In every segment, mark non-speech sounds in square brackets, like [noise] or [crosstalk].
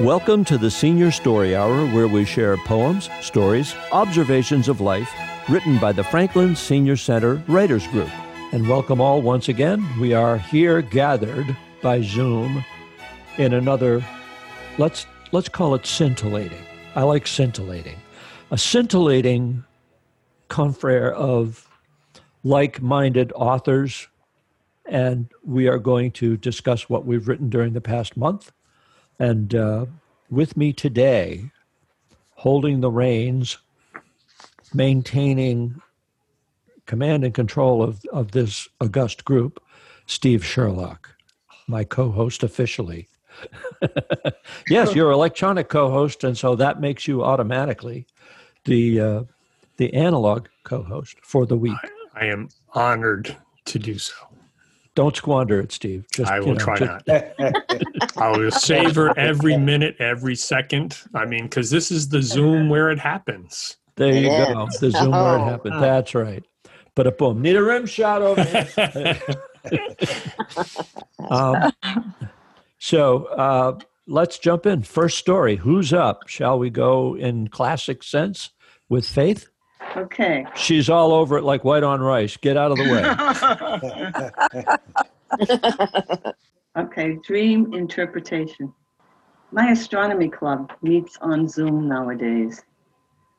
Welcome to the Senior Story Hour, where we share poems, stories, observations of life written by the Franklin Senior Center Writers Group. And welcome all once again. We are here gathered by Zoom in another let's let's call it scintillating. I like scintillating. A scintillating confrere of like-minded authors and we are going to discuss what we've written during the past month. And uh, with me today, holding the reins, maintaining command and control of, of this august group, Steve Sherlock, my co host officially. [laughs] yes, you're electronic co host, and so that makes you automatically the, uh, the analog co host for the week. I am honored to do so. Don't squander it, Steve. Just, I will you know, try just... not. I will [laughs] savor every minute, every second. I mean, because this is the Zoom where it happens. There you go. The Zoom oh. where it happens. Oh. That's right. But a boom. Need a rim shot over here. [laughs] um, so uh, let's jump in. First story. Who's up? Shall we go in classic sense with Faith? Okay. She's all over it like white on rice. Get out of the way. [laughs] okay, dream interpretation. My astronomy club meets on Zoom nowadays.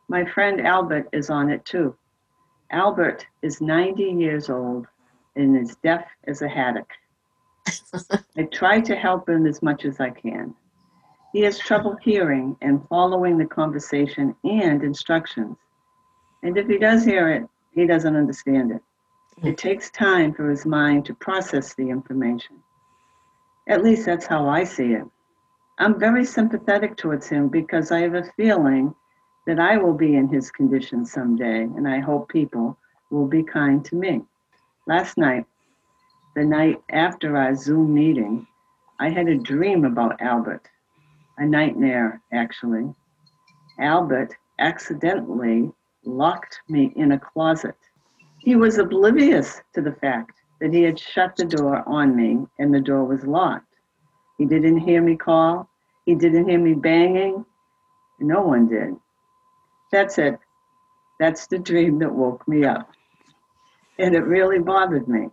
My friend Albert is on it too. Albert is 90 years old and is deaf as a haddock. [laughs] I try to help him as much as I can. He has trouble hearing and following the conversation and instructions. And if he does hear it, he doesn't understand it. Hmm. It takes time for his mind to process the information. At least that's how I see it. I'm very sympathetic towards him because I have a feeling that I will be in his condition someday, and I hope people will be kind to me. Last night, the night after our Zoom meeting, I had a dream about Albert, a nightmare, actually. Albert accidentally locked me in a closet. He was oblivious to the fact that he had shut the door on me and the door was locked. He didn't hear me call. He didn't hear me banging. No one did. That's it. That's the dream that woke me up. And it really bothered me.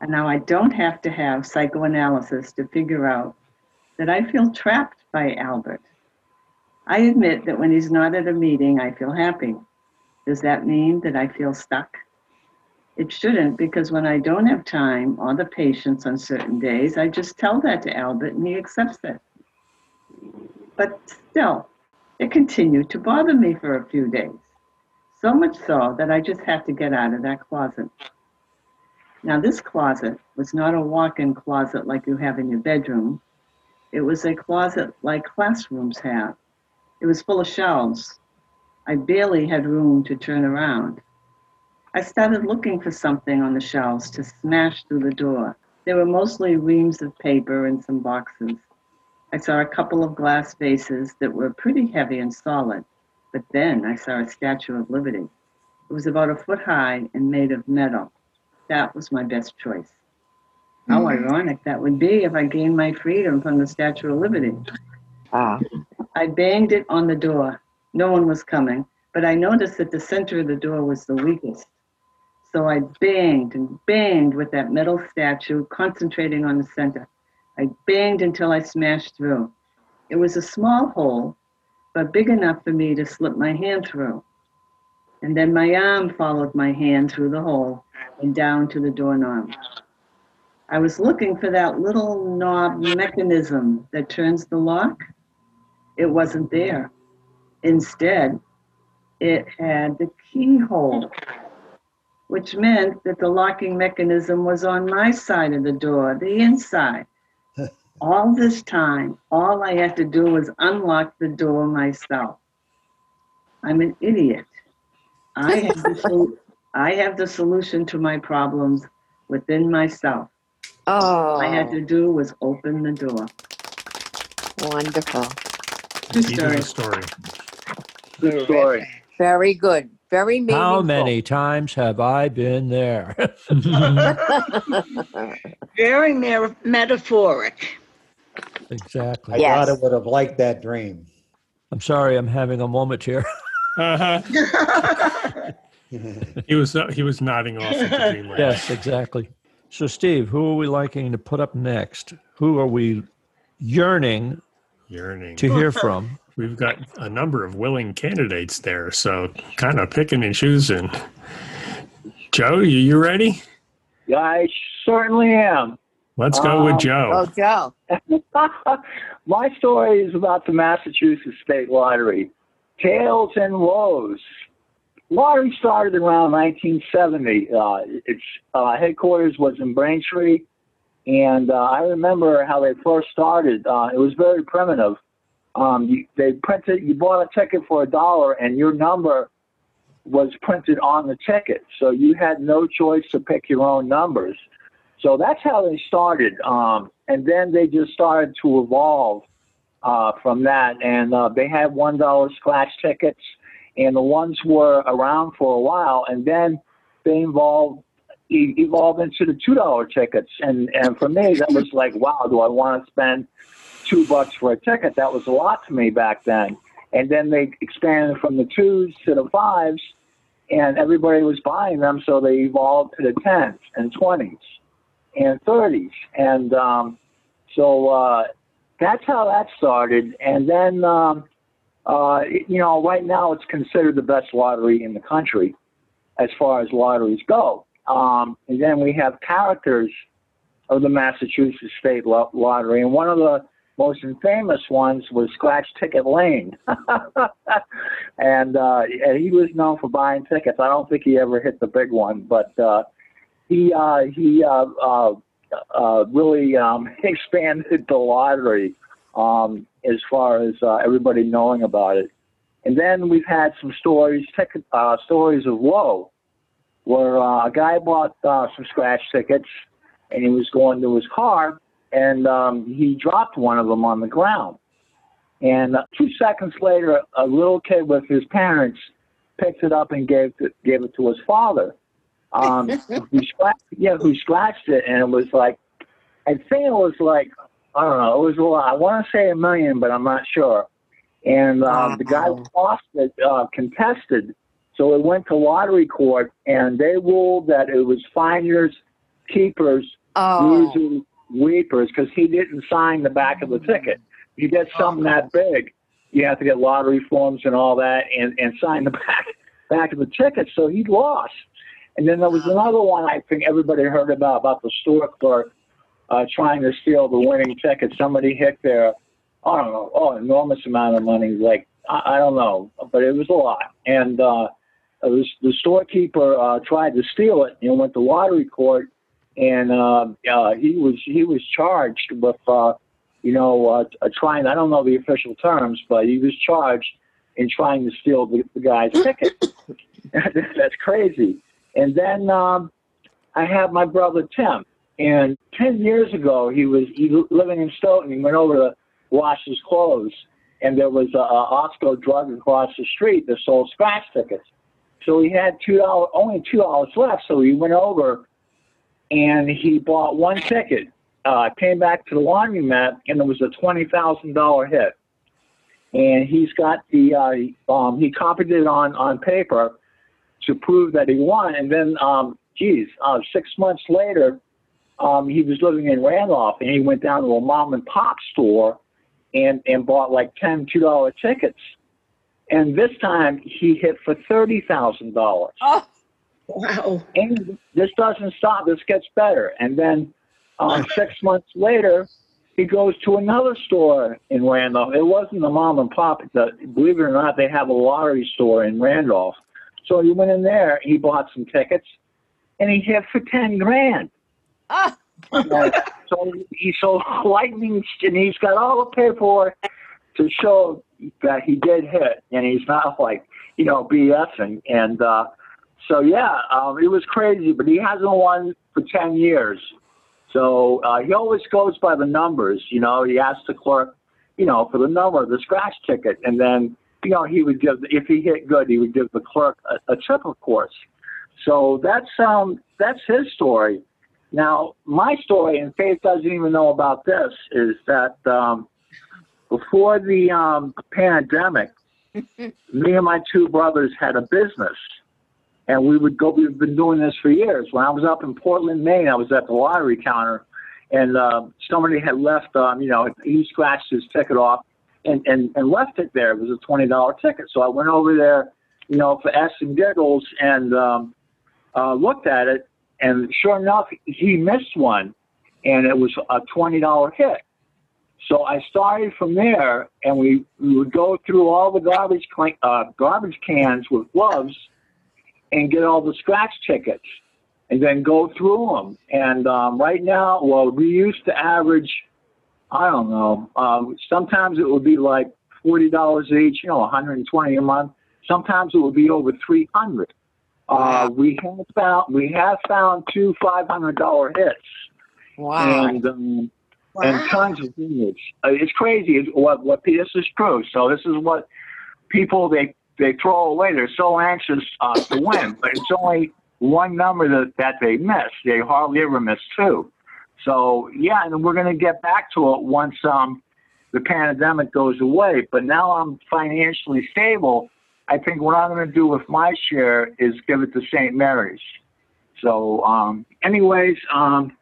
And now I don't have to have psychoanalysis to figure out that I feel trapped by Albert. I admit that when he's not at a meeting, I feel happy. Does that mean that I feel stuck? It shouldn't, because when I don't have time or the patience on certain days, I just tell that to Albert and he accepts it. But still, it continued to bother me for a few days. So much so that I just had to get out of that closet. Now, this closet was not a walk in closet like you have in your bedroom. It was a closet like classrooms have it was full of shelves. I barely had room to turn around. I started looking for something on the shelves to smash through the door. There were mostly reams of paper and some boxes. I saw a couple of glass vases that were pretty heavy and solid, but then I saw a Statue of Liberty. It was about a foot high and made of metal. That was my best choice. How mm-hmm. ironic that would be if I gained my freedom from the Statue of Liberty. Ah. I banged it on the door. No one was coming, but I noticed that the center of the door was the weakest. So I banged and banged with that metal statue, concentrating on the center. I banged until I smashed through. It was a small hole, but big enough for me to slip my hand through. And then my arm followed my hand through the hole and down to the doorknob. I was looking for that little knob mechanism that turns the lock it wasn't there. Instead, it had the keyhole, which meant that the locking mechanism was on my side of the door, the inside. [laughs] all this time, all I had to do was unlock the door myself. I'm an idiot. I have the, [laughs] sol- I have the solution to my problems within myself. Oh. All I had to oh. do was open the door. Wonderful. Good story. story. Good story. Very good. Very meaningful. How many times have I been there? [laughs] Very mer- metaphoric. exactly. I Yes. thought I would have liked that dream. I'm sorry, I'm having a moment here. Uh-huh. [laughs] He was uh, he was nodding off at the dream. yes, exactly. So, Steve, who are we liking to put up next? Who are we yearning Yearning. to hear [laughs] from? We've got a number of willing candidates there, so kind of picking and choosing. Joe, you, you ready? I certainly am. Let's go with Um, Oh, Joe. Joe. [laughs] My story is about the Massachusetts State Lottery. Tales and woes. Lottery started around 1970. Uh, its uh, headquarters was in Braintree, and uh, I remember how they first started. Uh, it was very primitive. Um, you, they printed. You bought a ticket for a dollar, and your number was printed on the ticket, so you had no choice to pick your own numbers. So that's how they started. Um, and then they just started to evolve uh, from that. And uh, they had $1 scratch tickets, and the ones were around for a while. And then they evolved, e- evolved into the $2 tickets. And, and for me, that was like, wow, do I want to spend two bucks for a ticket? That was a lot to me back then. And then they expanded from the twos to the fives, and everybody was buying them, so they evolved to the tens and twenties and 30s. And um, so uh, that's how that started. And then, um, uh, you know, right now it's considered the best lottery in the country as far as lotteries go. Um, and then we have characters of the Massachusetts State Lo- Lottery. And one of the most infamous ones was Scratch Ticket Lane. [laughs] and, uh, and he was known for buying tickets. I don't think he ever hit the big one, but uh, he uh, he uh, uh, uh, really um, [laughs] expanded the lottery um, as far as everybody knowing about it. And then we've had some stories, ticket, uh, stories of woe, where uh, a guy bought uh, some scratch tickets, and he was going to his car, and um, he dropped one of them on the ground. And uh, two seconds later, a little kid with his parents picked it up and gave it, gave it to his father um, who [laughs] scratched, yeah, who scratched it, and it was like, I think it was like, I don't know, it was a lot. I want to say a million, but I'm not sure. And um, the guy who lost it uh, contested, so it went to lottery court, and they ruled that it was finders, keepers, Oh, losers, weepers, because he didn't sign the back of the ticket. You get something that big, you have to get lottery forms and all that, and and sign the [laughs] back back of the ticket. So he lost. And then there was another one I think everybody heard about about the store clerk uh, trying to steal the winning ticket. Somebody hit their, I don't know, oh, enormous amount of money. Like I, I don't know, but it was a lot. And uh, it was, the storekeeper uh, tried to steal it and went to lottery court, and uh, uh, he was he was charged with, uh, you know, uh, uh, trying. I don't know the official terms, but he was charged in trying to steal the, the guy's ticket. [laughs] That's crazy. And then um, I have my brother Tim. And 10 years ago, he was he, living in Stoughton. He went over to wash his clothes, and there was a, a Osco drug across the street that sold scratch tickets. So he had two dollars, only two dollars left. So he went over, and he bought one ticket. Uh, came back to the laundromat, and it was a twenty thousand dollar hit. And he's got the uh, um, he copied it on on paper to prove that he won. And then, um, geez, uh, six months later, um, he was living in Randolph, and he went down to a mom and pop store and and bought like ten two dollar tickets. And this time he hit for thirty thousand dollars. oh, Wow. And this doesn't stop. This gets better. And then um, six months later, he goes to another store in Randolph. It wasn't the mom and pop. The, believe it or not, they have a lottery store in Randolph. So he went in there. He bought some tickets, and he hit for ten grand. Uh, so he sold [laughs] lightning, and he's got all the paperwork to show that he did hit, and he's not like you know BSing. And uh, so yeah, um, it was crazy, but he hasn't won for ten years. So uh, he always goes by the numbers. You know, he asks the clerk, you know, for the number, the scratch ticket, and then you know he would give if he hit good, he would give the clerk a, a of course. So that's um that's his story. Now, my story, and Faith doesn't even know about this, is that um, before the um, pandemic, [laughs] me and my two brothers had a business, and we would go. We've been doing this for years. When I was up in Portland, Maine, I was at the lottery counter, and uh, somebody had left. Um, you know, he scratched his ticket off and, and and left it there. It was a twenty dollar ticket. So I went over there, you know, for s and giggles, and um, uh, looked at it, and sure enough, he missed one, and it was a twenty dollar hit. So I started from there, and we, we would go through all the garbage cl- uh, garbage cans with gloves, and get all the scratch tickets, and then go through them. And um, right now, well, we used to average, I don't know, um, sometimes it would be like forty dollars each, you know, one hundred and twenty a month. Sometimes it would be over three hundred. Uh, we have found we have found two five hundred dollar hits Wow. and um, and tons of things. It's crazy. What what this is true. So this is what people they they throw away. They're so anxious uh, to win, but it's only one number that that they miss. They hardly ever miss two. So yeah, and we're going to get back to it once um the pandemic goes away. But now I'm financially stable. I think what I'm going to do with my share is give it to St. Mary's. So, um, anyways, um,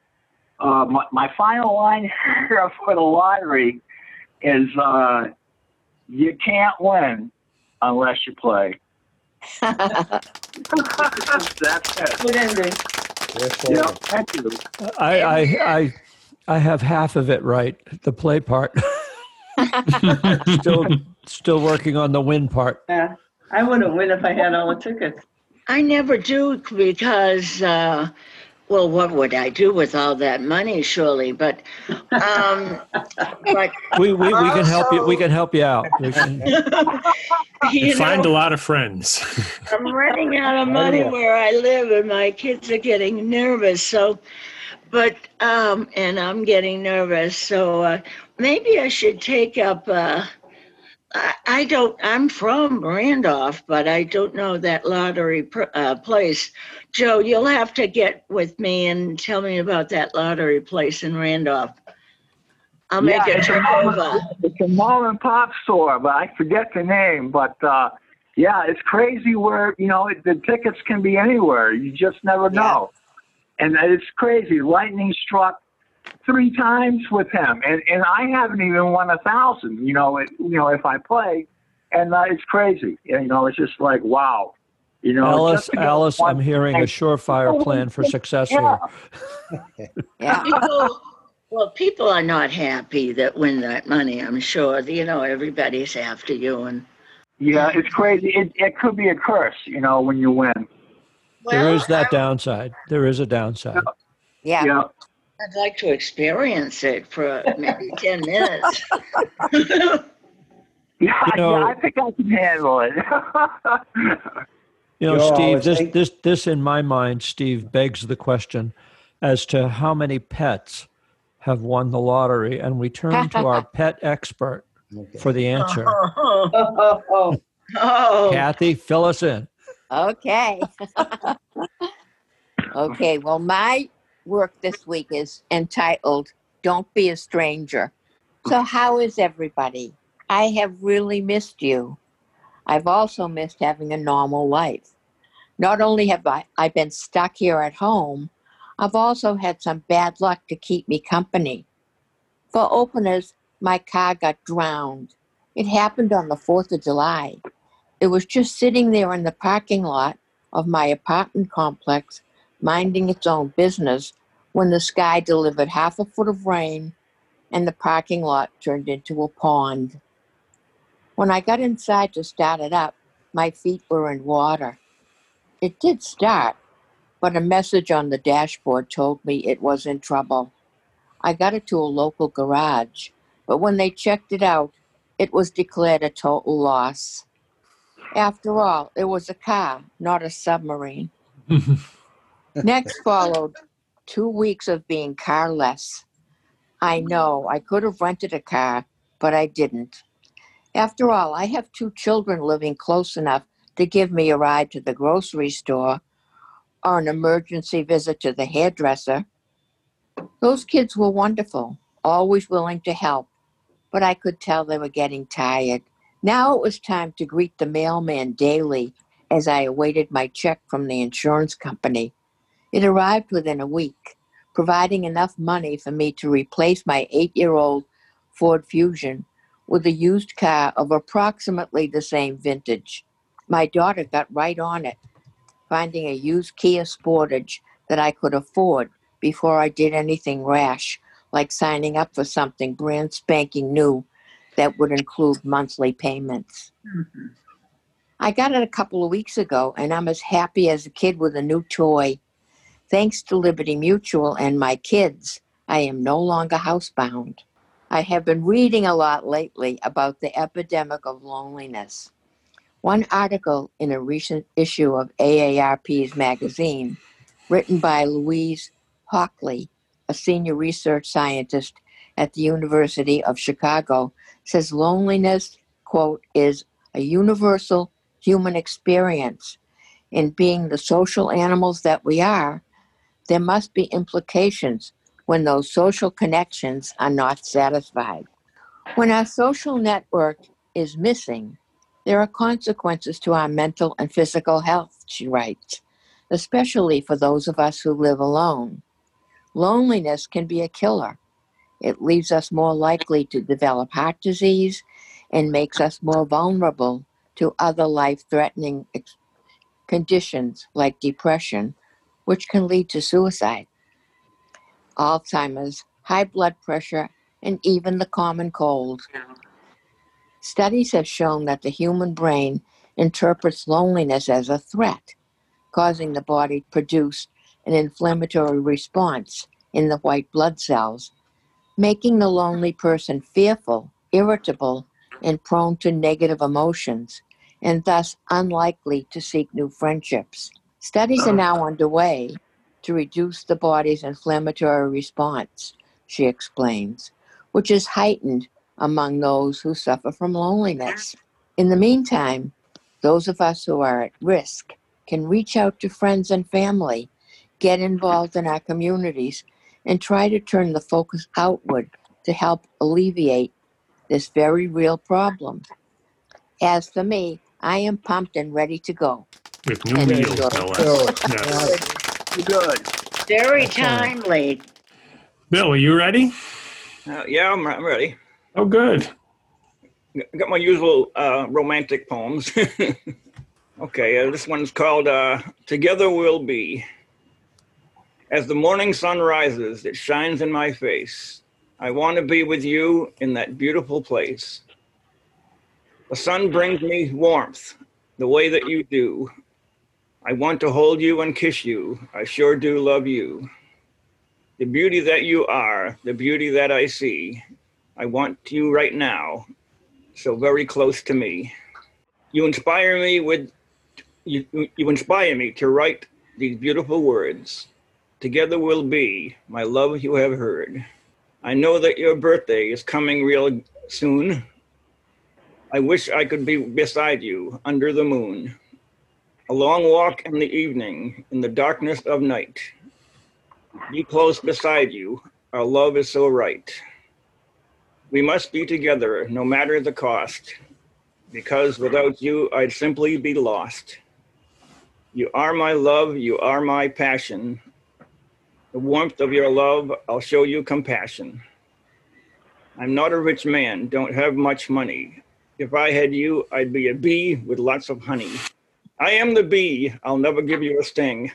uh, my, my final line [laughs] here for the lottery is uh, you can't win unless you play. That's it. Good ending. Yes, Yeah, sir. thank you. I, I, I, I have half of it right, the play part. [laughs] still, still working on the win part. Yeah, I wouldn't win if I had all the tickets. I never do because, uh, well, what would I do with all that money? Surely, but, um, but We, we, we can help you. We can help you out. We can, [laughs] You you find a lot of friends. [laughs] I'm running out of money yeah. where I live, and my kids are getting nervous. So, but um, and I'm getting nervous. So uh, maybe I should take up. Uh, I, don't. I'm from Randolph, but I don't know that lottery pr- uh, place. Joe, you'll have to get with me and tell me about that lottery place in Randolph. I'll make Yeah, a trip over. It's a mom and pop store, but I forget the name. But uh, yeah, it's crazy where you know the tickets can be anywhere. You just never know, Yeah. and it's crazy. Lightning struck three times with him, and and I haven't even won a thousand. You know, it, you know if I play, and uh, it's crazy. You know, it's just like wow. You know, Alice, just to get Alice, I'm hearing a surefire plan for success Yeah. here. [laughs] Yeah. people, well, people are not happy that win that money. I'm sure. You know, everybody's after you, and Yeah, it's crazy. It it could be a curse. You know, when you win. There is that downside. There is a downside. Yeah. Yeah. I'd like to experience it for maybe [laughs] ten minutes. [laughs] Yeah, You know- yeah, I think I can handle it. You know, Joe, I Steve, this, think- this, this in my mind, Steve, begs the question as to how many pets have won the lottery. And we turn to our [laughs] pet expert Okay. for the answer. Oh, oh, oh. oh, Kathy, fill us in. Okay. okay. Well, my work this week is entitled Don't Be a Stranger. So, how is everybody? I have really missed you. I've also missed having a normal life. Not only have I, I been stuck here at home, I've also had some bad luck to keep me company. For openers, my car got drowned. It happened on the 4th of July. It was just sitting there in the parking lot of my apartment complex, minding its own business, when the sky delivered half a foot of rain and the parking lot turned into a pond. When I got inside to start it up, my feet were in water. It did start, but a message on the dashboard told me it was in trouble. I got it to a local garage, but when they checked it out, it was declared a total loss. After all, it was a car, not a submarine. [laughs] Next [laughs] followed two weeks of being carless. I mm. know I could have rented a car, but I didn't. After all, I have two children living close enough to give me a ride to the grocery store or an emergency visit to the hairdresser. Those kids were wonderful, always willing to help, but I could tell they were getting tired. Now it was time to greet the mailman daily as I awaited my check from the insurance company. It arrived within a week, providing enough money for me to replace my eight year old Ford Fusion with a used car of approximately the same vintage. My daughter got right on it, finding a used Kia Sportage that I could afford before I did anything rash, like signing up for something brand spanking new that would include monthly payments. Mm-hmm. I got it a couple of weeks ago, and I'm as happy as a kid with a new toy. Thanks to Liberty Mutual and my kids, I am no longer housebound. I have been reading a lot lately about the epidemic of loneliness. One article in a recent issue of AARP's magazine, written by Louise Hawkley, a senior research scientist at the University of Chicago, says loneliness, quote, is a universal human experience. In being the social animals that we are, there must be implications when those social connections are not satisfied. When our social network is missing, there are consequences to our mental and physical health, she writes, especially for those of us who live alone. Loneliness can be a killer. It leaves us more likely to develop heart disease and makes us more vulnerable to other life threatening conditions like depression, which can lead to suicide. Alzheimer's, high blood pressure, and even the common cold. Studies have shown that the human brain interprets loneliness as a threat, causing the body to produce an inflammatory response in the white blood cells, making the lonely person fearful, irritable, and prone to negative emotions, and thus unlikely to seek new friendships. Studies are now underway to reduce the body's inflammatory response, she explains, which is heightened among those who suffer from loneliness. In the meantime, those of us who are at risk can reach out to friends and family, get involved in our communities, and try to turn the focus outward to help alleviate this very real problem. As for me, I am pumped and ready to go. With new And wheels, you no go. less. Yes. Good. Very Excellent. timely. Bill, are you ready? Uh, yeah, I'm, I'm ready. Oh, good. G- Got my usual uh, romantic poems. [laughs] okay, uh, this one's called uh, Together We'll Be. As the morning sun rises, it shines in my face. I want to be with you in that beautiful place. The sun brings me warmth the way that you do. I want to hold you and kiss you. I sure do love you. The beauty that you are, the beauty that I see. I want you right now, so very close to me. You inspire me with you, you inspire me to write these beautiful words. Together we'll be, my love you have heard. I know that your birthday is coming real soon. I wish I could be beside you under the moon. A long walk in the evening, in the darkness of night. Be close beside you, our love is so right. We must be together no matter the cost, because without you, I'd simply be lost. You are my love, you are my passion. The warmth of your love, I'll show you compassion. I'm not a rich man, don't have much money. If I had you, I'd be a bee with lots of honey. I am the bee, I'll never give you a sting,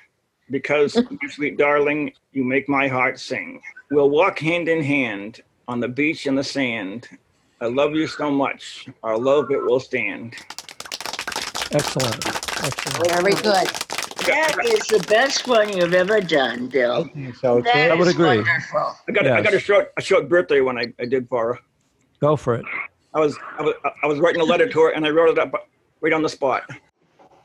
because, [laughs] my sweet darling, you make my heart sing. We'll walk hand in hand on the beach in the sand. I love you so much, our love it will stand. Excellent. Excellent. Very good. That is the best one you've ever done, Bill. I think so too. That I would is agree. Wonderful. I got I got a short a short birthday one I, I did for her. Go for it. I was, I was I was writing a letter to her and I wrote it up right on the spot.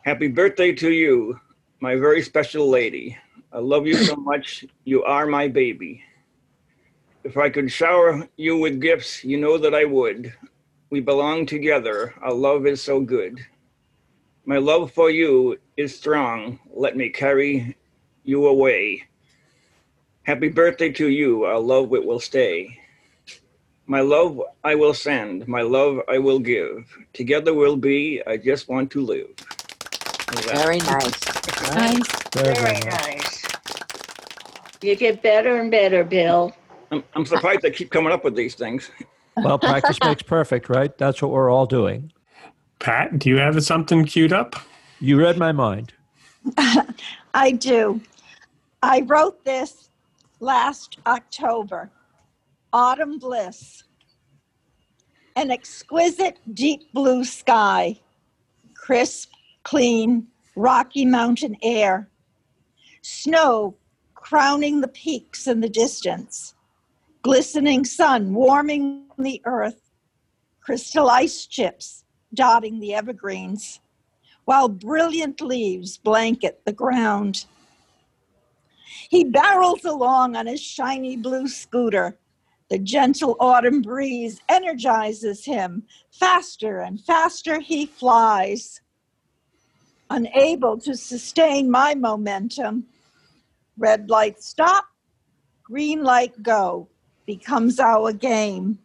Happy birthday to you, my very special lady. I love you so much. You are my baby. If I could shower you with gifts, you know that I would. We belong together. Our love is so good. My love for you is strong. Let me carry you away. Happy birthday to you. Our love it will stay. My love I will send. My love I will give. Together we'll be. I just want to live. How's? Very nice. Nice. Very, Very very nice. nice. You get better and better, Bill. I'm, I'm surprised they keep coming up with these things. [laughs] Well, practice makes perfect, right? That's what we're all doing. Pat, do you have something queued up? You read my mind. [laughs] I do. I wrote this last October. Autumn bliss. An exquisite deep blue sky, crisp, clean, Rocky Mountain air, snow crowning the peaks in the distance, glistening sun warming the earth, crystal ice chips dotting the evergreens while brilliant leaves blanket the ground. He barrels along on his shiny blue scooter. The gentle autumn breeze energizes him. Faster and faster he flies. Unable to sustain my momentum, red light stop, green light go becomes our game.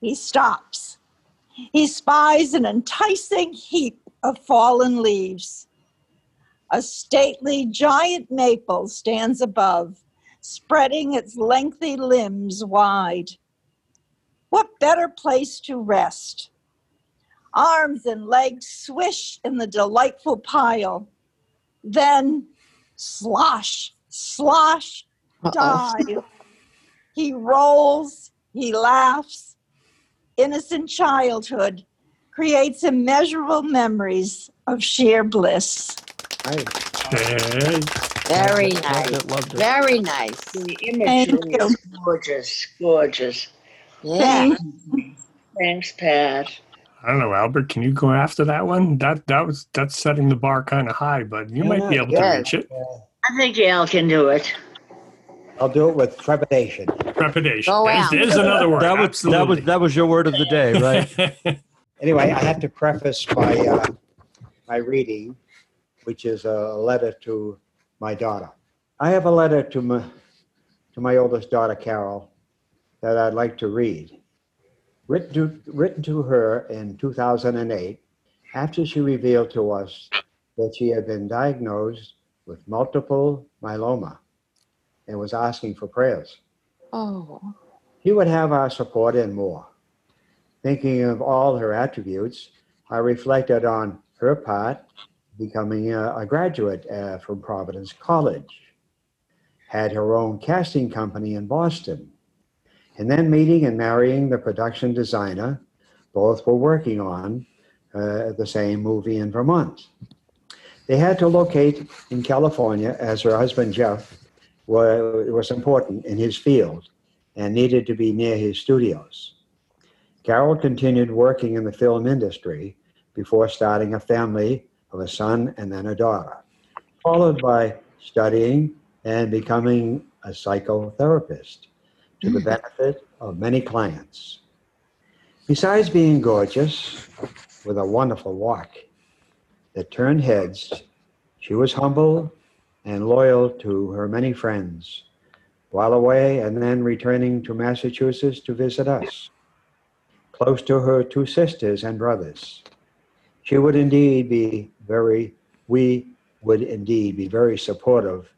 He stops. He spies an enticing heap of fallen leaves. A stately giant maple stands above, spreading its lengthy limbs wide. What better place to rest? Arms and legs swish in the delightful pile. Then slosh, slosh, Uh-oh. dive. He rolls, he laughs. Innocent childhood creates immeasurable memories of sheer bliss. Nice. Hey, Very Loved nice. it, loved it. Very nice. The Thank imagery you. is gorgeous, gorgeous. Yeah. Thank Thanks, Pat. I don't know, Albert. Can you go after that one? That that was that's setting the bar kind of high, but you might be able to reach it. I think Al can do it. I'll do it with trepidation. Trepidation. Go There's, there's another word. That was that was that was your word of the day, right? [laughs] Anyway, I have to preface my uh, my reading, which is a letter to my daughter. I have a letter to my to my oldest daughter, Carol, that I'd like to read. Written to, written to her in 2008, after she revealed to us that she had been diagnosed with multiple myeloma and was asking for prayers. Oh. He would have our support and more. Thinking of all her attributes, I reflected on her part becoming a, a graduate uh, from Providence College, had her own casting company in Boston, and then meeting and marrying the production designer. Both were working on uh, the same movie in Vermont. They had to locate in California as her husband Jeff wa- was important in his field and needed to be near his studios. Carol continued working in the film industry before starting a family of a son and then a daughter, followed by studying and becoming a psychotherapist to the benefit of many clients. Besides being gorgeous, with a wonderful walk that turned heads, she was humble and loyal to her many friends while away and then returning to Massachusetts to visit us, close to her two sisters and brothers. She would indeed be very, we would indeed be very supportive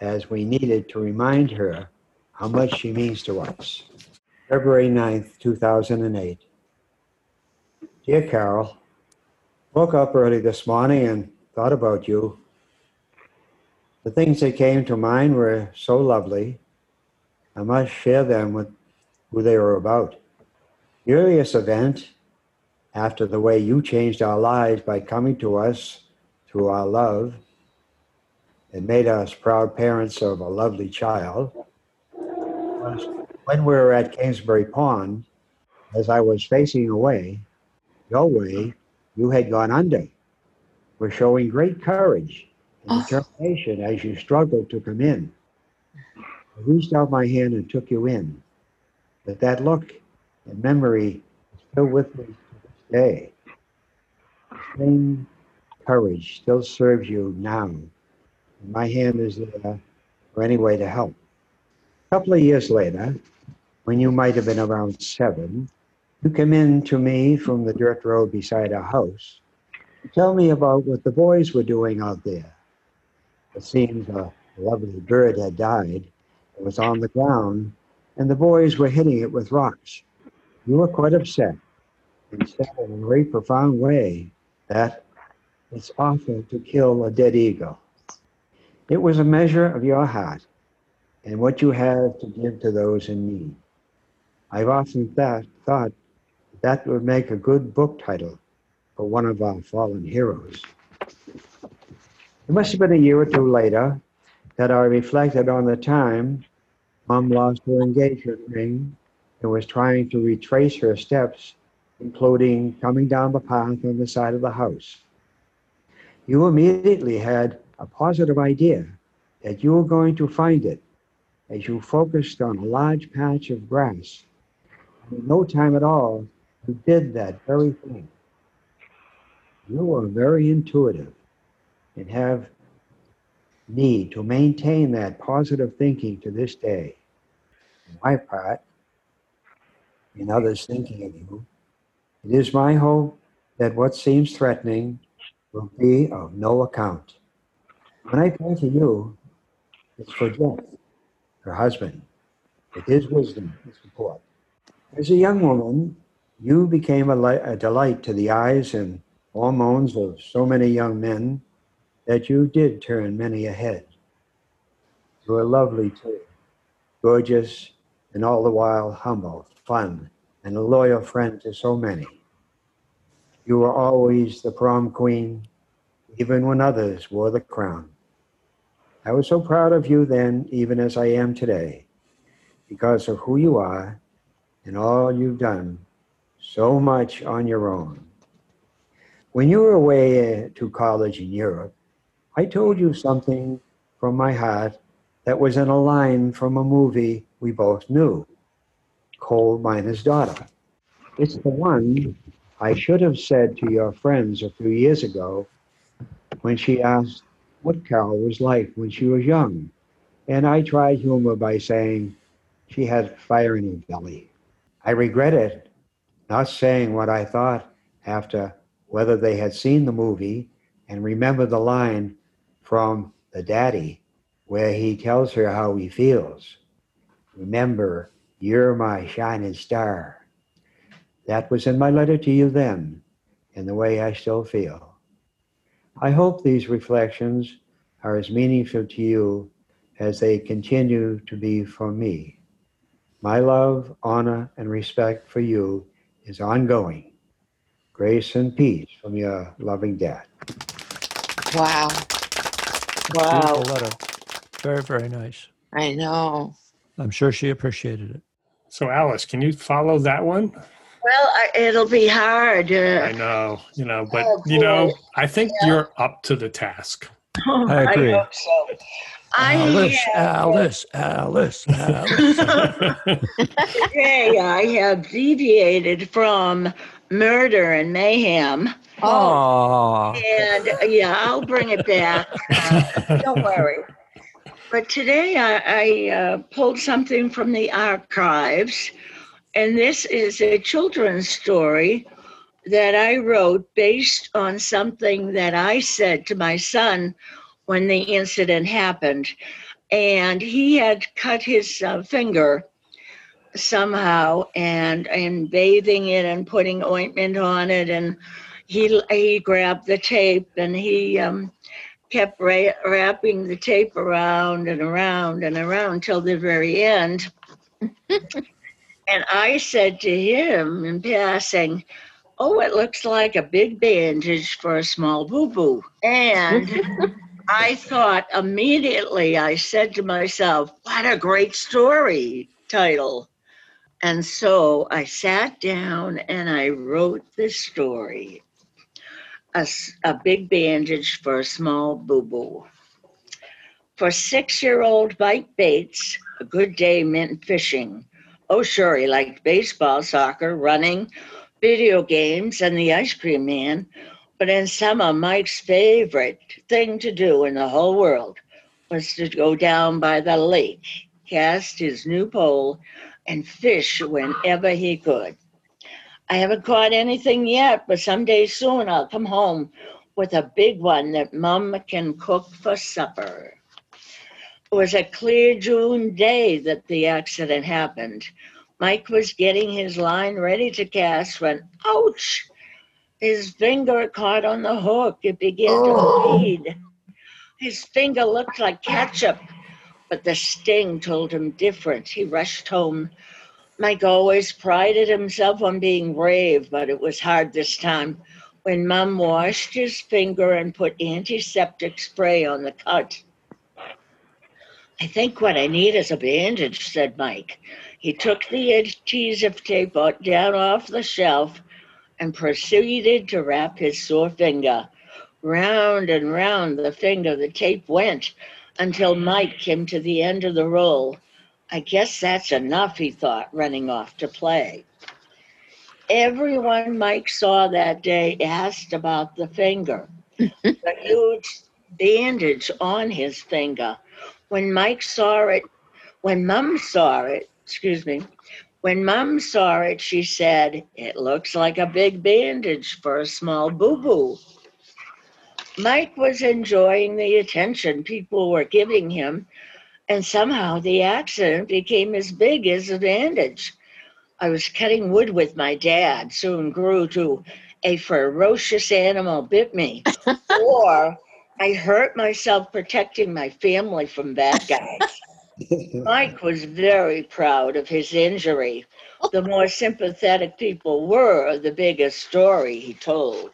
as we needed to remind her how much she means to us. February 9th, 2008. Dear Carol, woke up early this morning and thought about you. The things that came to mind were so lovely. I must share them with who they were about. Curious event after the way you changed our lives by coming to us through our love and made us proud parents of a lovely child. Was When we were at Kingsbury Pond, as I was facing away, your way, you had gone under. Were showing great courage and oh. determination as you struggled to come in. I reached out my hand and took you in. But that look and memory is still with me to this day. The same courage still serves you now. And my hand is there for any way to help. A couple of years later, when you might have been around seven, you came in to me from the dirt road beside our house tell me about what the boys were doing out there. It seems a lovely bird had died. It was on the ground, and the boys were hitting it with rocks. You were quite upset and said in a very profound way that it's awful to kill a dead eagle. It was a measure of your heart and what you have to give to those in need. I've often thought, that would make a good book title for one of our fallen heroes. It must have been a year or two later that I reflected on the time Mom lost her engagement ring and was trying to retrace her steps, including coming down the path on the side of the house. You immediately had a positive idea that you were going to find it as you focused on a large patch of grass. In no time at all, you did that very thing. You are very intuitive and have need to maintain that positive thinking to this day. On my part, and others thinking of you, it is my hope that what seems threatening will be of no account. When I pray to you, it's for Jeff, her husband, with his wisdom and support. As a young woman, you became a, li- a delight to the eyes and hormones of so many young men that you did turn many ahead. You were lovely too, gorgeous, and all the while humble, fun, and a loyal friend to so many. You were always the prom queen, even when others wore the crown. I was so proud of you then, even as I am today, because of who you are and all you've done so much on your own. When you were away uh, to college in Europe, I told you something from my heart that was in a line from a movie we both knew Coal Miner's Daughter. It's the one I should have said to your friends a few years ago when she asked what Carol was like when she was young. And I tried humor by saying she had fire in her belly. I regretted not saying what I thought after whether they had seen the movie and remember the line from the daddy where he tells her how he feels. Remember, you're my shining star. That was in my letter to you then, and the way I still feel. I hope these reflections are as meaningful to you as they continue to be for me. My love, honor, and respect for you is ongoing. Grace and peace from your loving dad. Wow. Wow! Beautiful letter. Very, very nice. I know. I'm sure she appreciated it. So, Alice, can you follow that one? Well, I, it'll be hard. I Uh, know, you know, but Oh, you know. I think you're up to the task. I agree. hope so. I Alice, have, Alice, Alice, [laughs] Alice. today I have deviated from murder and mayhem. Oh, And uh, yeah, I'll bring it back. Uh, don't worry. But today I, I uh, pulled something from the archives, and this is a children's story that I wrote based on something that I said to my son when the incident happened. And he had cut his uh, finger somehow and and bathing it and putting ointment on it and he he grabbed the tape and he um, kept ra- wrapping the tape around and around and around till the very end. [laughs] and I said to him in passing, "Oh, it looks like a big bandage for a small boo boo." And [laughs] I thought immediately. I said to myself, "What a great story title!" And so I sat down and I wrote this story a, a big bandage for a small boo boo. For six year old Mike Bates, a good day meant fishing. Oh, sure, he liked baseball, soccer, running, video games, and the ice cream man. But in summer, Mike's favorite thing to do in the whole world was to go down by the lake, cast his new pole, and fish whenever he could. I haven't caught anything yet, but someday soon I'll come home with a big one that Mum can cook for supper. It was a clear June day that the accident happened. Mike was getting his line ready to cast when, ouch! His finger caught on the hook. It began Oh. to bleed. His finger looked like ketchup, but the sting told him different. He rushed home. Mike always prided himself on being brave, but it was hard this time when Mum washed his finger and put antiseptic spray on the cut. I think what I need is a bandage, said Mike. He took the adhesive tape down off the shelf and proceeded to wrap his sore finger. Round and round the finger the tape went until Mike came to the end of the roll. I guess that's enough, he thought, running off to play. Everyone Mike saw that day asked about the finger, [laughs] the huge bandage on his finger. When Mike saw it, when Mum saw it, excuse me, when Mum saw it, she said, It looks like a big bandage for a small boo boo. Mike was enjoying the attention people were giving him, and somehow the accident became as big as the bandage. I was cutting wood with my dad, soon grew to a ferocious animal bit me, [laughs] or I hurt myself protecting my family from bad [laughs] guys. [laughs] Mike was very proud of his injury. The more sympathetic people were, the bigger story he told.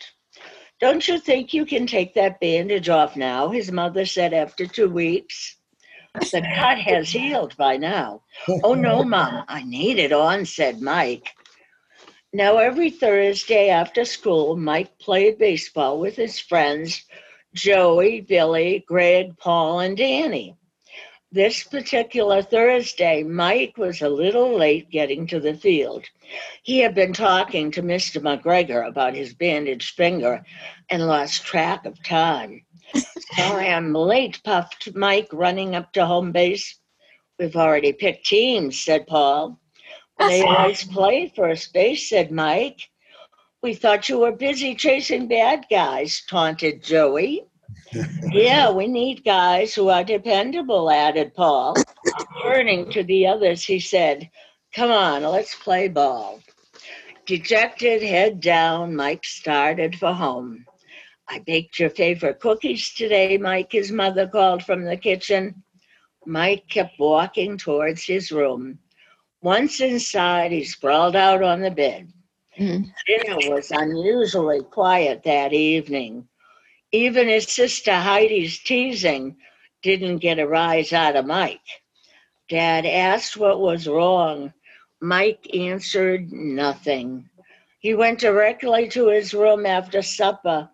Don't you think you can take that bandage off now? His mother said after two weeks. The cut has healed by now. Oh no, Mom, I need it on, said Mike. Now, every Thursday after school, Mike played baseball with his friends Joey, Billy, Greg, Paul, and Danny. This particular Thursday, Mike was a little late getting to the field. He had been talking to Mr. McGregor about his bandaged finger and lost track of time. Sorry, I'm late, puffed Mike, running up to home base. We've already picked teams, said Paul. They always play first base, said Mike. We thought you were busy chasing bad guys, taunted Joey. yeah, we need guys who are dependable, added Paul. Turning to the others, he said, Come on, let's play ball. Dejected, head down, Mike started for home. I baked your favorite cookies today, Mike, his mother called from the kitchen. Mike kept walking towards his room. Once inside, he sprawled out on the bed. Mhm. Dinner was unusually quiet that evening. Even his sister Heidi's teasing didn't get a rise out of Mike. Dad asked what was wrong. Mike answered nothing. He went directly to his room after supper.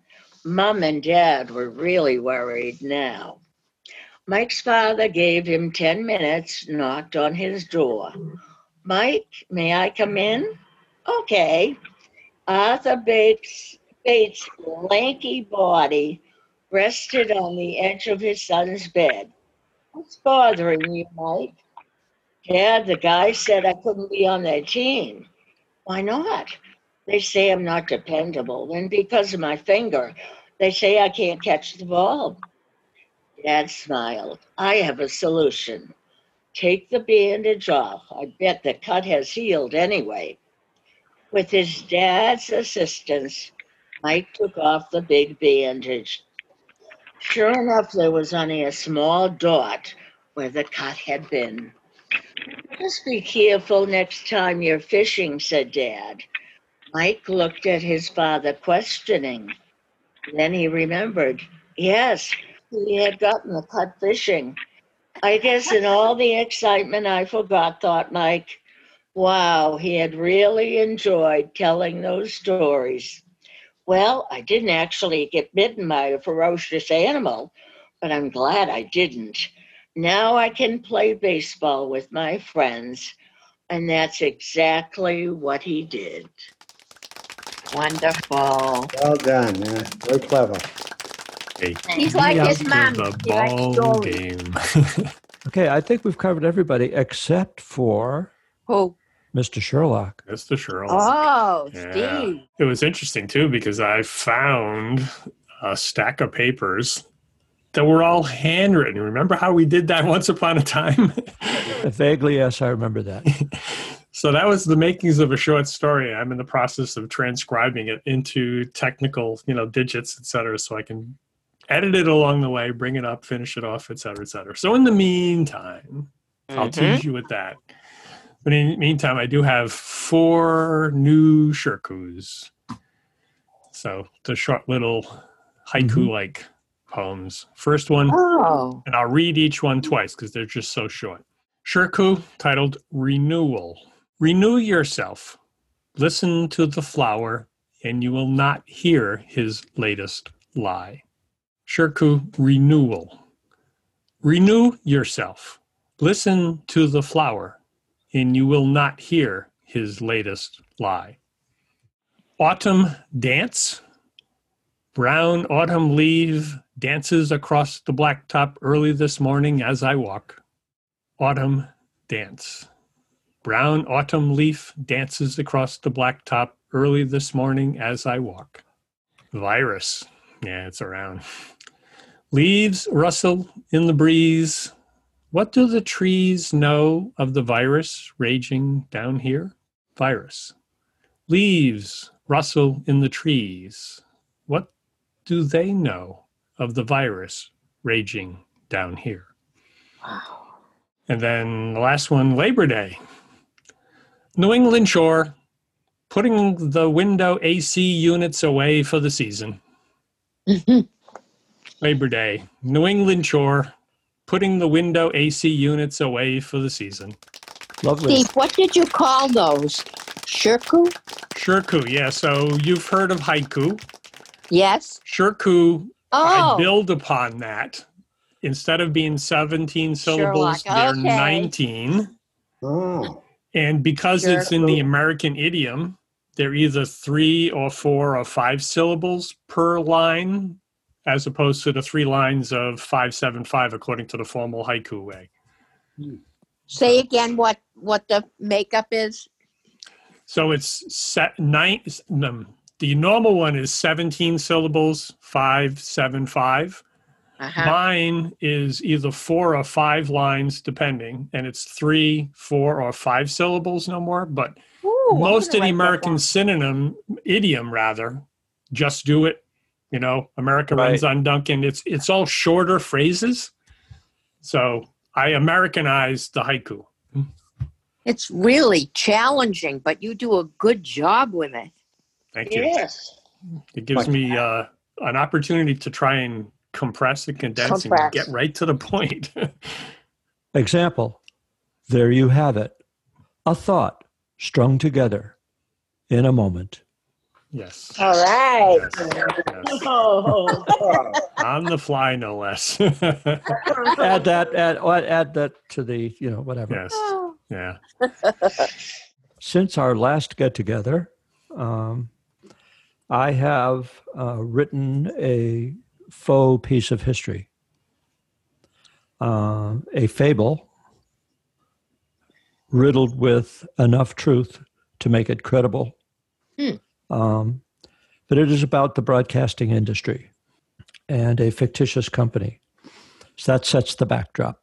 Mom and Dad were really worried now. Mike's father gave him 10 minutes, knocked on his door. Mike, may I come in? Okay. Arthur Bates, Bates' lanky body rested on the edge of his son's bed. What's bothering you, Mike? Dad, the guy said I couldn't be on their team. Why not? They say I'm not dependable, and because of my finger, they say I can't catch the ball. Dad smiled. I have a solution. Take the bandage off. I bet the cut has healed anyway. With his dad's assistance, Mike took off the big bandage. Sure enough, there was only a small dot where the cut had been. Just be careful next time you're fishing, said Dad. Mike looked at his father questioning. Then he remembered. Yes, he had gotten the cut fishing. I guess in all the excitement I forgot, thought Mike. Wow, he had really enjoyed telling those stories. Well, I didn't actually get bitten by a ferocious animal, but I'm glad I didn't. Now I can play baseball with my friends, and that's exactly what he did. Wonderful. Well done. Yeah, very clever. Take He's like his mom. The He likes ball game. [laughs] Okay, I think we've covered everybody except for Who? Mr. Sherlock. Mr. Sherlock. Oh, Yeah. Steve. It was interesting too because I found a stack of papers that were all handwritten. Remember how we did that [laughs] once upon a time? [laughs] Vaguely, yes, I remember that. [laughs] so that was the makings of a short story. I'm in the process of transcribing it into technical, you know, digits, et cetera, so I can edit it along the way, bring it up, finish it off, et cetera, et cetera. So in the meantime, I'll Mhm. tease you with that. But in the meantime, I do have four new shirkus. So the short little haiku like mm-hmm. poems. First one, Oh. and I'll read each one twice because they're just so short. Shirku titled Renewal. Renew yourself. Listen to the flower, and you will not hear his latest lie. Shirku Renewal. Renew yourself. Listen to the flower, and you will not hear his latest lie. Autumn Dance. Brown autumn leaf dances across the blacktop early this morning as I walk. Autumn dance. Brown autumn leaf dances across the blacktop early this morning as I walk. Virus. Yeah, it's around. [laughs] Leaves rustle in the breeze. What do the trees know of the virus raging down here? Virus. Leaves rustle in the trees. What do they know of the virus raging down here? And then the last one, Labor Day. New England Shore, putting the window AC units away for the season. [laughs] Labor Day, New England Shore, putting the window AC units away for the season. Lovely. Steve, what did you call those? Shirku? Shirku, yeah. So you've heard of haiku. Yes. Shirku, oh. I build upon that. Instead of being 17 syllables, Sherlock, they're okay. 19. Oh. And because it's in the American idiom, they're either three or four or five syllables per line, as opposed to the three lines of 575 according to the formal haiku way. say again what what the makeup is. So it's set nine. Um, the normal one is 17 syllables, 575. Uh-huh. Mine is either four or five lines, depending, and it's three, four, or five syllables, no more. But Ooh, most gonna of the American synonym, idiom rather, just do it. You know, America runs on Dunkin'. It's it's all shorter phrases. So I Americanized the haiku. It's really challenging, but you do a good job with it. Thank you. Yes. It gives me uh, an opportunity to try and compress and condense Compress. and get right to the point. [laughs] Example There you have it. A thought strung together in a moment. Yes. All right. Yes, yes. [laughs] Oh, On the fly, no less. [laughs] add that, add, add that to the, you know, whatever. yes. Yeah. [laughs] Since our last get together, um, I have uh, written a faux piece of history, uh, a fable riddled with enough truth to make it credible. Hmm. Um, but it is about the broadcasting industry and a fictitious company. So that sets the backdrop.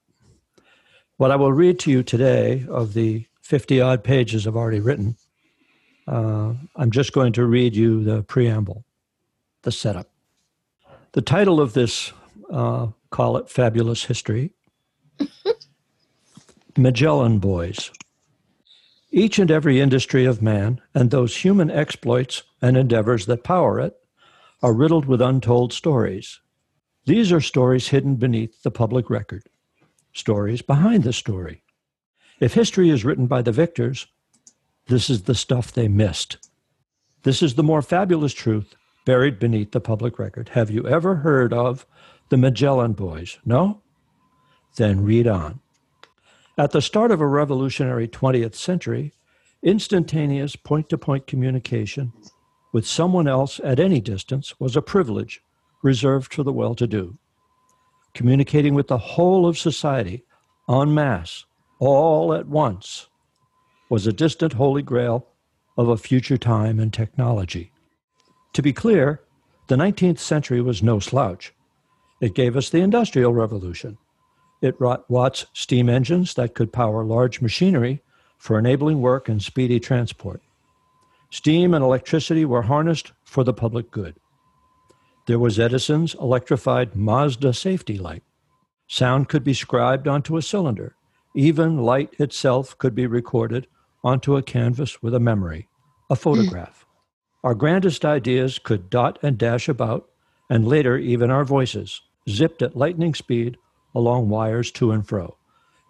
What I will read to you today of the 50 odd pages I've already written, uh, I'm just going to read you the preamble, the setup. The title of this, uh, call it Fabulous History [laughs] Magellan Boys. Each and every industry of man and those human exploits and endeavors that power it are riddled with untold stories. These are stories hidden beneath the public record, stories behind the story. If history is written by the victors, this is the stuff they missed. This is the more fabulous truth buried beneath the public record. Have you ever heard of the Magellan Boys? No? Then read on. At the start of a revolutionary 20th century, instantaneous point to point communication with someone else at any distance was a privilege reserved for the well to do. Communicating with the whole of society en masse, all at once, was a distant holy grail of a future time and technology. To be clear, the 19th century was no slouch. It gave us the Industrial Revolution. It wrought Watt's steam engines that could power large machinery for enabling work and speedy transport. Steam and electricity were harnessed for the public good. There was Edison's electrified Mazda safety light. Sound could be scribed onto a cylinder. Even light itself could be recorded onto a canvas with a memory, a hmm. photograph. Our grandest ideas could dot and dash about, and later even our voices, zipped at lightning speed along wires to and fro,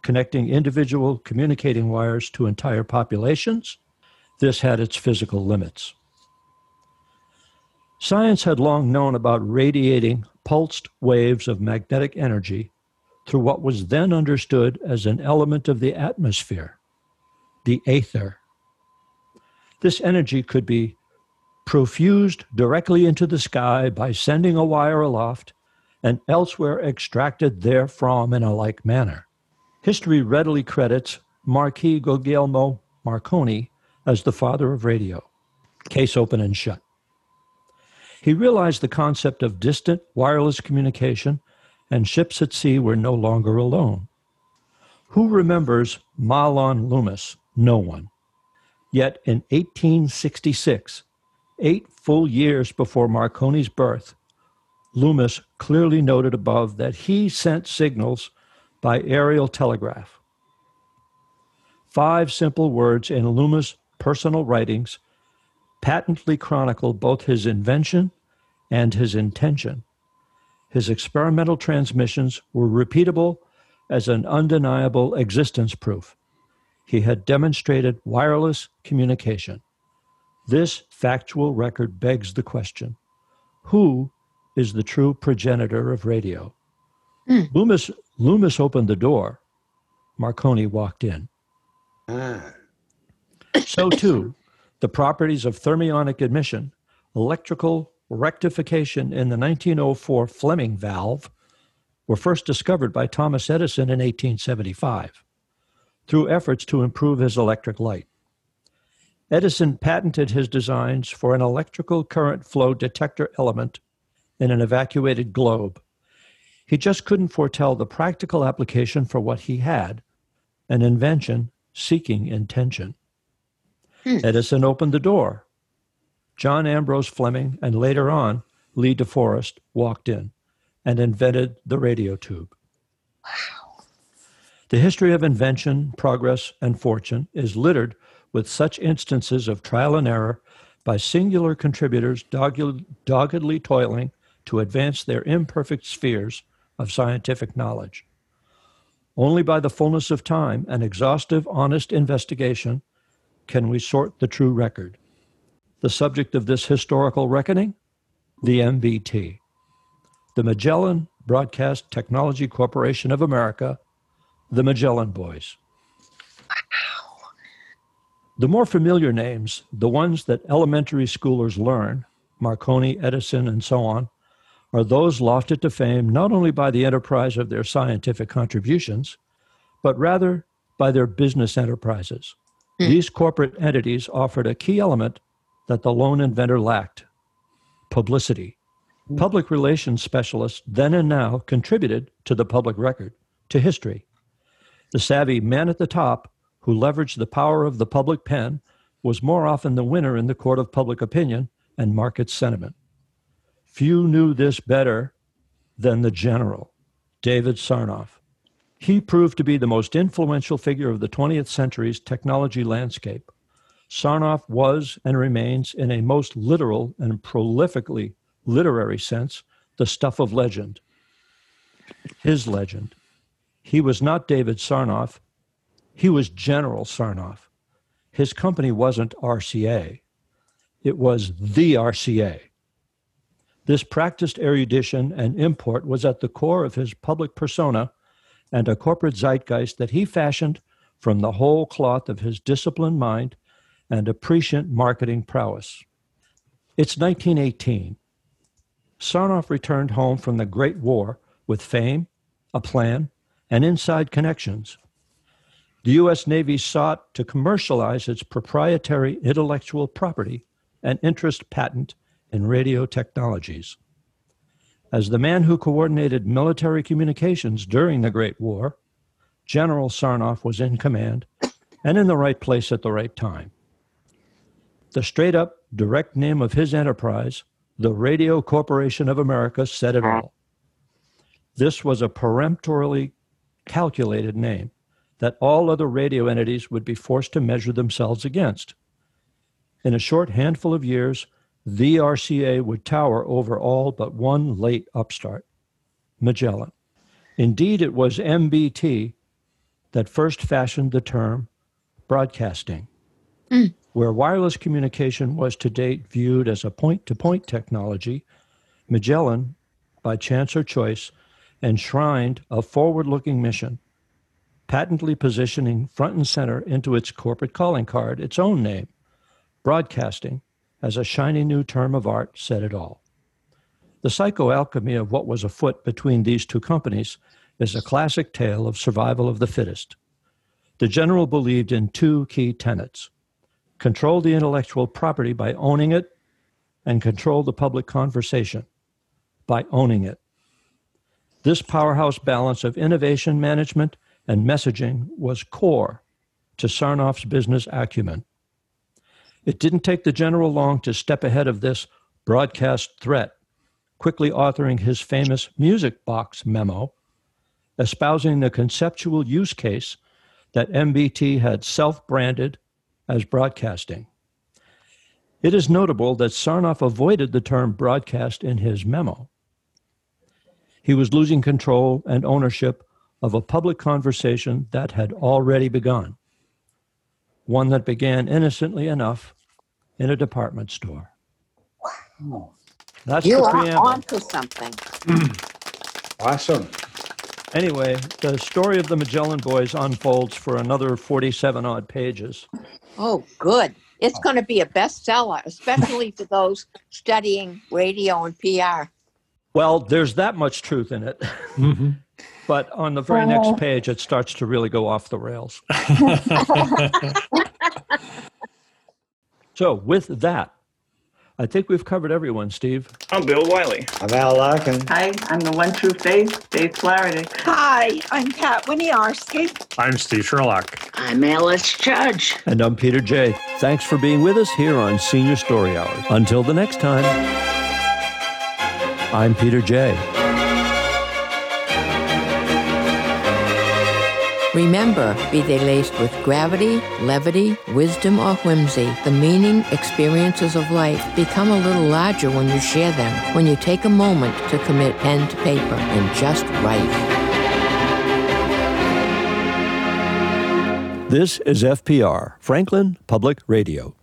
connecting individual communicating wires to entire populations. This had its physical limits. Science had long known about radiating pulsed waves of magnetic energy through what was then understood as an element of the atmosphere, the aether. This energy could be profused directly into the sky by sending a wire aloft and elsewhere extracted therefrom in a like manner. History readily credits Marquis Guglielmo Marconi as the father of radio. Case open and shut. He realized the concept of distant wireless communication, and ships at sea were no longer alone. Who remembers Mahlon Loomis? No one. Yet in 1866, eight full years before Marconi's birth, Loomis clearly noted above that he sent signals by aerial telegraph. Five simple words in Loomis' personal writings patently chronicle both his invention and his intention. His experimental transmissions were repeatable as an undeniable existence proof. He had demonstrated wireless communication. This factual record begs the question who is the true progenitor of radio? Hmm. Loomis, Loomis opened the door. Marconi walked in. Ah. So, too, the properties of thermionic emission, electrical rectification in the 1904 Fleming valve were first discovered by Thomas Edison in 1875 through efforts to improve his electric light. Edison patented his designs for an electrical current flow detector element in an evacuated globe. He just couldn't foretell the practical application for what he had an invention seeking intention. Hmm. Edison opened the door. John Ambrose Fleming and later on Lee DeForest walked in and invented the radio tube. Wow. The history of invention, progress, and fortune is littered with such instances of trial and error by singular contributors dogged- doggedly toiling to advance their imperfect spheres of scientific knowledge. Only by the fullness of time and exhaustive, honest investigation can we sort the true record. The subject of this historical reckoning? The MBT. The Magellan Broadcast Technology Corporation of America, the Magellan Boys. The more familiar names, the ones that elementary schoolers learn, Marconi, Edison, and so on, are those lofted to fame not only by the enterprise of their scientific contributions, but rather by their business enterprises. Hmm. These corporate entities offered a key element that the lone inventor lacked publicity. Public relations specialists then and now contributed to the public record, to history. The savvy man at the top who leveraged the power of the public pen was more often the winner in the court of public opinion and market sentiment. Few knew this better than the general, David Sarnoff. He proved to be the most influential figure of the 20th century's technology landscape. Sarnoff was and remains, in a most literal and prolifically literary sense, the stuff of legend. His legend. He was not David Sarnoff, he was General Sarnoff. His company wasn't RCA, it was the RCA. This practiced erudition and import was at the core of his public persona and a corporate zeitgeist that he fashioned from the whole cloth of his disciplined mind and appreciant marketing prowess. It's 1918. Sarnoff returned home from the Great War with fame, a plan, and inside connections. The U.S. Navy sought to commercialize its proprietary intellectual property and interest patent in radio technologies. As the man who coordinated military communications during the Great War, General Sarnoff was in command and in the right place at the right time. The straight up, direct name of his enterprise, the Radio Corporation of America, said it all. This was a peremptorily calculated name that all other radio entities would be forced to measure themselves against. In a short handful of years, the RCA would tower over all but one late upstart, Magellan. Indeed, it was MBT that first fashioned the term broadcasting, Mm. where wireless communication was to date viewed as a point to point technology. Magellan, by chance or choice, enshrined a forward looking mission, patently positioning front and center into its corporate calling card its own name, broadcasting, as a shiny new term of art said it all. The psychoalchemy of what was afoot between these two companies is a classic tale of survival of the fittest. The general believed in two key tenets control the intellectual property by owning it, and control the public conversation by owning it. This powerhouse balance of innovation management and messaging was core to Sarnoff's business acumen. It didn't take the general long to step ahead of this broadcast threat, quickly authoring his famous music box memo, espousing the conceptual use case that MBT had self branded as broadcasting. It is notable that Sarnoff avoided the term broadcast in his memo. He was losing control and ownership of a public conversation that had already begun, one that began innocently enough in a department store. Wow. That's You the are preamble. onto something. [clears throat] Awesome. Anyway, the story of the Magellan Boys unfolds for another 47 odd pages. Oh, good. It's going to be a bestseller, especially for those studying radio and PR. Well, there's that much truth in it. Mhm. But on the very next oh. page, it starts to really go off the rails. [laughs] So, with that, I think we've covered everyone, Steve. I'm Bill Wiley. I'm Al Larkin. Hi, I'm the one true faith, Dave Flaherty. Hi, I'm Pat Winiarski. I'm Steve Sherlock. I'm Alice Judge. And I'm Peter J. Thanks for being with us here on Senior Story Hour. Until the next time, I'm Peter J. Remember, be they laced with gravity, levity, wisdom, or whimsy, the meaning, experiences of life become a little larger when you share them, when you take a moment to commit pen to paper and just write. This is FPR, Franklin Public Radio.